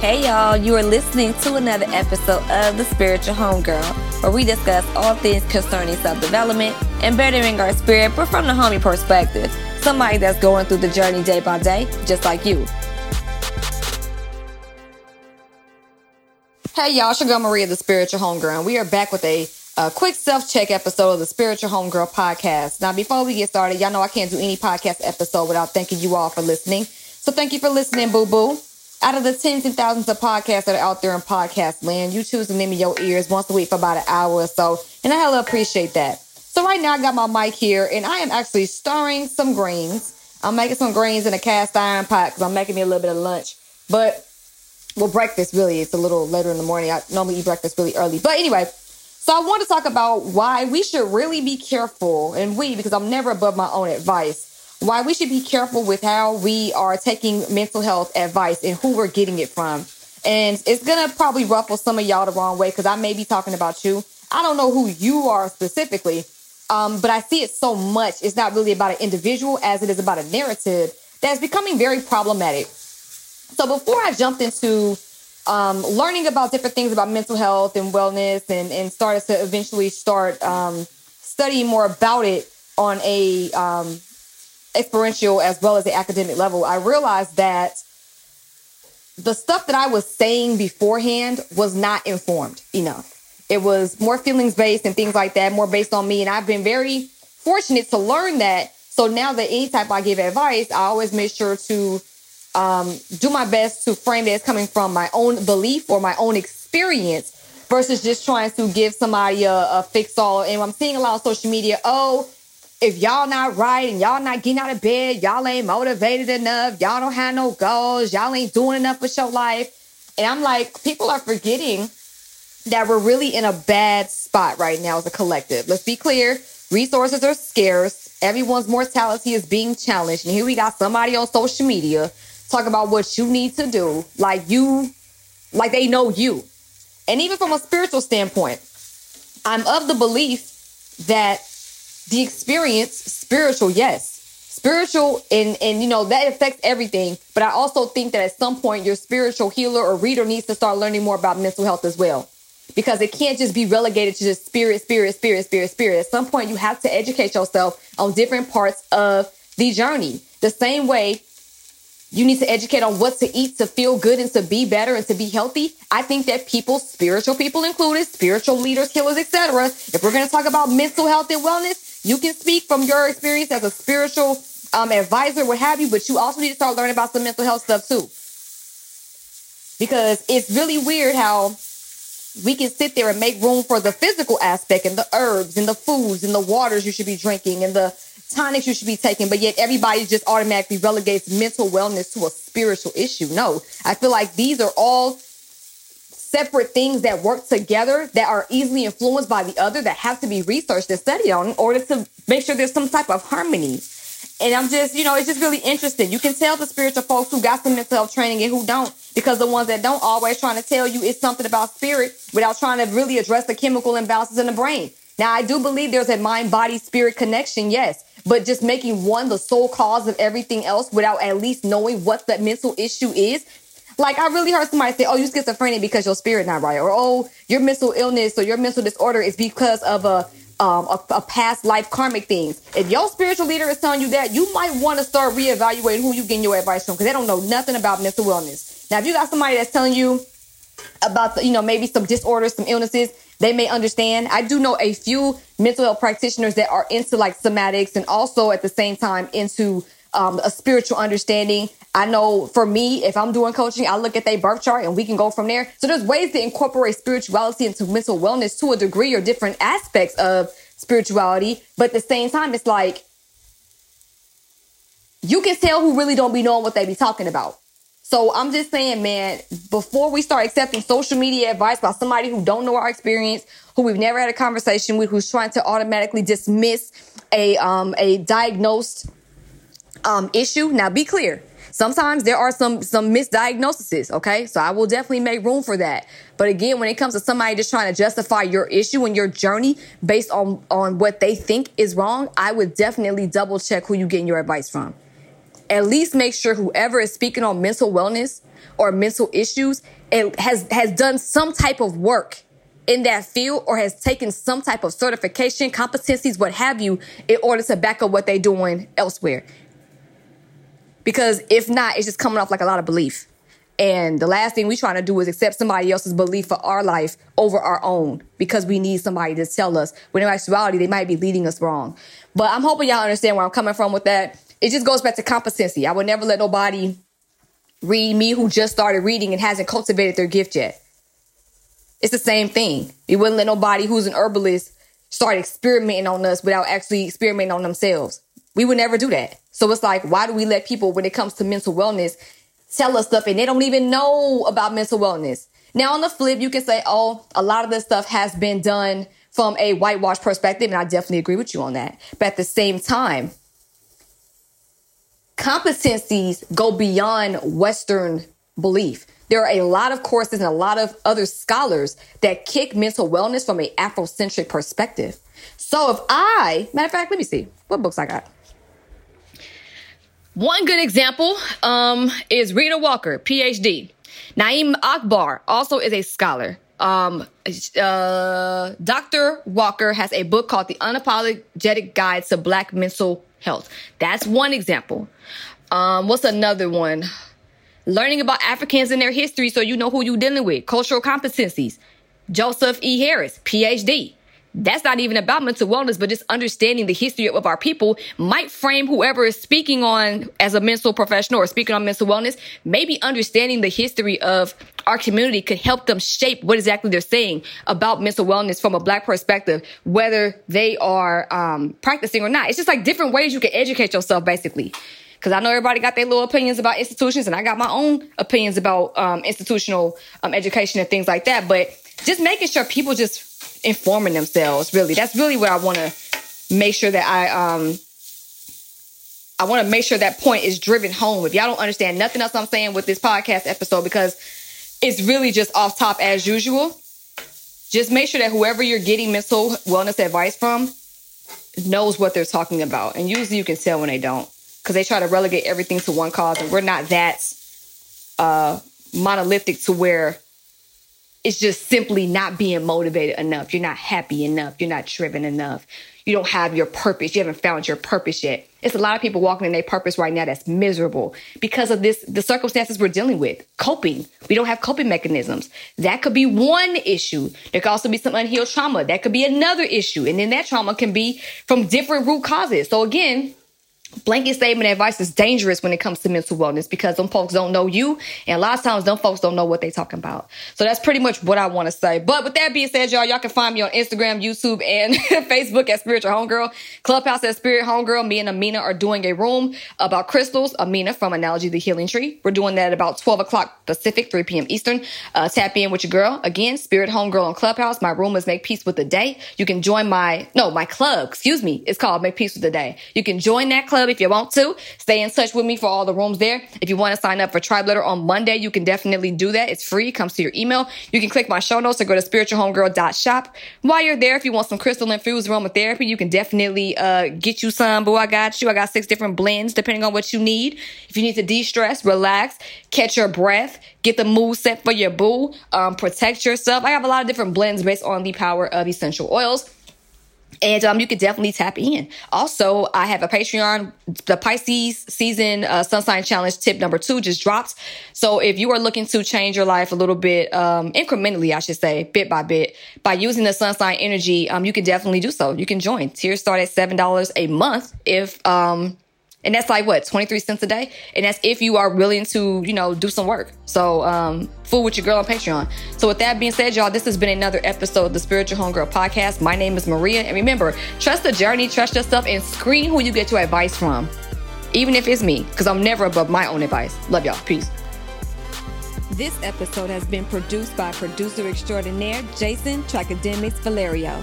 Hey y'all, you are listening to another episode of The Spiritual Homegirl, where we discuss all things concerning self development and bettering our spirit, but from the homie perspective. Somebody that's going through the journey day by day, just like you. Hey y'all, it's Maria, The Spiritual Homegirl, and we are back with a a quick self check episode of the Spiritual Homegirl podcast. Now, before we get started, y'all know I can't do any podcast episode without thanking you all for listening. So, thank you for listening, boo boo. Out of the tens and thousands of podcasts that are out there in podcast land, you choose to name your ears once a week for about an hour or so. And I hella appreciate that. So right now I got my mic here and I am actually stirring some greens. I'm making some greens in a cast iron pot because I'm making me a little bit of lunch. But well, breakfast really, it's a little later in the morning. I normally eat breakfast really early. But anyway, so I want to talk about why we should really be careful, and we, because I'm never above my own advice why we should be careful with how we are taking mental health advice and who we're getting it from. And it's going to probably ruffle some of y'all the wrong way because I may be talking about you. I don't know who you are specifically, um, but I see it so much. It's not really about an individual as it is about a narrative that's becoming very problematic. So before I jumped into um, learning about different things about mental health and wellness and, and started to eventually start um, studying more about it on a um, experiential as well as the academic level, I realized that the stuff that I was saying beforehand was not informed enough. It was more feelings based and things like that, more based on me. And I've been very fortunate to learn that. So now that anytime I give advice, I always make sure to um, do my best to frame it as coming from my own belief or my own experience versus just trying to give somebody a, a fix all. And I'm seeing a lot on social media, oh, if y'all not right and y'all not getting out of bed, y'all ain't motivated enough, y'all don't have no goals, y'all ain't doing enough with your life. And I'm like, people are forgetting that we're really in a bad spot right now as a collective. Let's be clear resources are scarce, everyone's mortality is being challenged. And here we got somebody on social media talk about what you need to do, like you, like they know you. And even from a spiritual standpoint, I'm of the belief that the experience spiritual yes spiritual and and you know that affects everything but i also think that at some point your spiritual healer or reader needs to start learning more about mental health as well because it can't just be relegated to just spirit spirit spirit spirit spirit at some point you have to educate yourself on different parts of the journey the same way you need to educate on what to eat to feel good and to be better and to be healthy. I think that people, spiritual people included, spiritual leaders, healers, etc. If we're going to talk about mental health and wellness, you can speak from your experience as a spiritual um, advisor, what have you, but you also need to start learning about some mental health stuff too. Because it's really weird how we can sit there and make room for the physical aspect and the herbs and the foods and the waters you should be drinking and the tonics you should be taking, but yet everybody just automatically relegates mental wellness to a spiritual issue. No, I feel like these are all separate things that work together that are easily influenced by the other that have to be researched and studied on in order to make sure there's some type of harmony. And I'm just, you know, it's just really interesting. You can tell the spiritual folks who got some mental health training and who don't, because the ones that don't always trying to tell you it's something about spirit without trying to really address the chemical imbalances in the brain. Now, I do believe there's a mind body spirit connection, yes, but just making one the sole cause of everything else without at least knowing what the mental issue is like I really heard somebody say, "Oh, you're schizophrenic because your spirit not right," or "Oh, your mental illness or your mental disorder is because of a um, a, a, past life karmic things. If your spiritual leader is telling you that, you might want to start reevaluating who you getting your advice from because they don't know nothing about mental wellness. Now, if you got somebody that's telling you about the, you know maybe some disorders, some illnesses, they may understand. I do know a few mental health practitioners that are into like somatics and also at the same time into um, a spiritual understanding. I know for me, if I'm doing coaching, I look at their birth chart and we can go from there. So there's ways to incorporate spirituality into mental wellness to a degree or different aspects of spirituality. But at the same time, it's like you can tell who really don't be knowing what they be talking about. So I'm just saying, man, before we start accepting social media advice by somebody who don't know our experience, who we've never had a conversation with, who's trying to automatically dismiss a um a diagnosed um, issue. Now, be clear. Sometimes there are some some misdiagnoses, okay? So I will definitely make room for that. But again, when it comes to somebody just trying to justify your issue and your journey based on on what they think is wrong, I would definitely double check who you getting your advice from. at least make sure whoever is speaking on mental wellness or mental issues it has has done some type of work in that field or has taken some type of certification, competencies, what have you, in order to back up what they're doing elsewhere. Because if not, it's just coming off like a lot of belief. And the last thing we're trying to do is accept somebody else's belief for our life over our own because we need somebody to tell us. When in actuality, they might be leading us wrong. But I'm hoping y'all understand where I'm coming from with that. It just goes back to competency. I would never let nobody read me who just started reading and hasn't cultivated their gift yet. It's the same thing. We wouldn't let nobody who's an herbalist start experimenting on us without actually experimenting on themselves. We would never do that. So it's like, why do we let people, when it comes to mental wellness, tell us stuff and they don't even know about mental wellness. Now, on the flip, you can say, oh, a lot of this stuff has been done from a whitewash perspective, and I definitely agree with you on that. But at the same time, competencies go beyond Western belief. There are a lot of courses and a lot of other scholars that kick mental wellness from an Afrocentric perspective. So if I, matter of fact, let me see what books I got. One good example um, is Rheeda Walker, PhD. Na'im Akbar also is a scholar. Um, uh, Dr. Walker has a book called The Unapologetic Guide to Black Mental Health. That's one example. Um, what's another one? Learning about Africans and their history so you know who you're dealing with. Cultural competencies. Joseph E. Harris, PhD that's not even about mental wellness, but just understanding the history of our people might frame whoever is speaking on as a mental professional or speaking on mental wellness. Maybe understanding the history of our community could help them shape what exactly they're saying about mental wellness from a black perspective, whether they are um, practicing or not. It's just like different ways you can educate yourself, basically. Because I know everybody got their little opinions about institutions, and I got my own opinions about um, institutional um, education and things like that. But just making sure people just informing themselves really. That's really where i want to make sure that i um i want to make sure that point is driven home. If y'all don't understand nothing else i'm saying with this podcast episode because it's really just off top as usual just make sure that whoever you're getting mental wellness advice from knows what they're talking about. And usually you can tell when they don't because they try to relegate everything to one cause and we're not that uh monolithic to where it's just simply not being motivated enough. You're not happy enough. You're not driven enough. You don't have your purpose. You haven't found your purpose yet. It's a lot of people walking in their purpose right now that's miserable because of this, the circumstances we're dealing with. Coping. We don't have coping mechanisms. That could be one issue. There could also be some unhealed trauma. That could be another issue. And then that trauma can be from different root causes. So again, blanket statement advice is dangerous when it comes to mental wellness because them folks don't know you and a lot of times them folks don't know what they talking about. So that's pretty much what i want to say. But with that being said y'all y'all can find me on instagram youtube and facebook at spiritual homegirl. Clubhouse at spirit homegirl. Me and amina are doing a room about crystals. Amina from analogy the healing tree. We're doing that at about 12 o'clock pacific 3 p.m eastern. Uh, tap in with your girl. Again spirit homegirl on clubhouse. My room is make peace with the day. You can join my no my club excuse me. It's called make peace with the day. You can join that club club if you want to. Stay in touch with me for all the rooms there. If you want to sign up for Tribe Letter on Monday, you can definitely do that. It's free. Comes to your email. You can click my show notes or go to spiritualhomegirl.shop. While you're there, if you want some crystal infused aromatherapy, you can definitely uh, get you some. Boo, I got you. I got six different blends depending on what you need. If you need to de-stress, relax, catch your breath, get the mood set for your boo, um, protect yourself. I have a lot of different blends based on the power of essential oils and um, you can definitely tap in. Also, I have a Patreon. The Pisces season uh, sun sign challenge tip number two just dropped. So if you are looking to change your life a little bit, um, incrementally, I should say, bit by bit, by using the sun sign energy, um, you can definitely do so. You can join. Tiers start at seven dollars a month if um and that's like what, 23 cents a day? And that's if you are willing to, you know, do some work. So, um, fool with your girl on Patreon. So, with that being said, y'all, this has been another episode of the Spiritual Homegirl podcast. My name is Maria. And remember, trust the journey, trust yourself, and screen who you get your advice from. Even if it's me, because I'm never above my own advice. Love y'all. Peace. This episode has been produced by producer extraordinaire Jason Tracademics Valerio.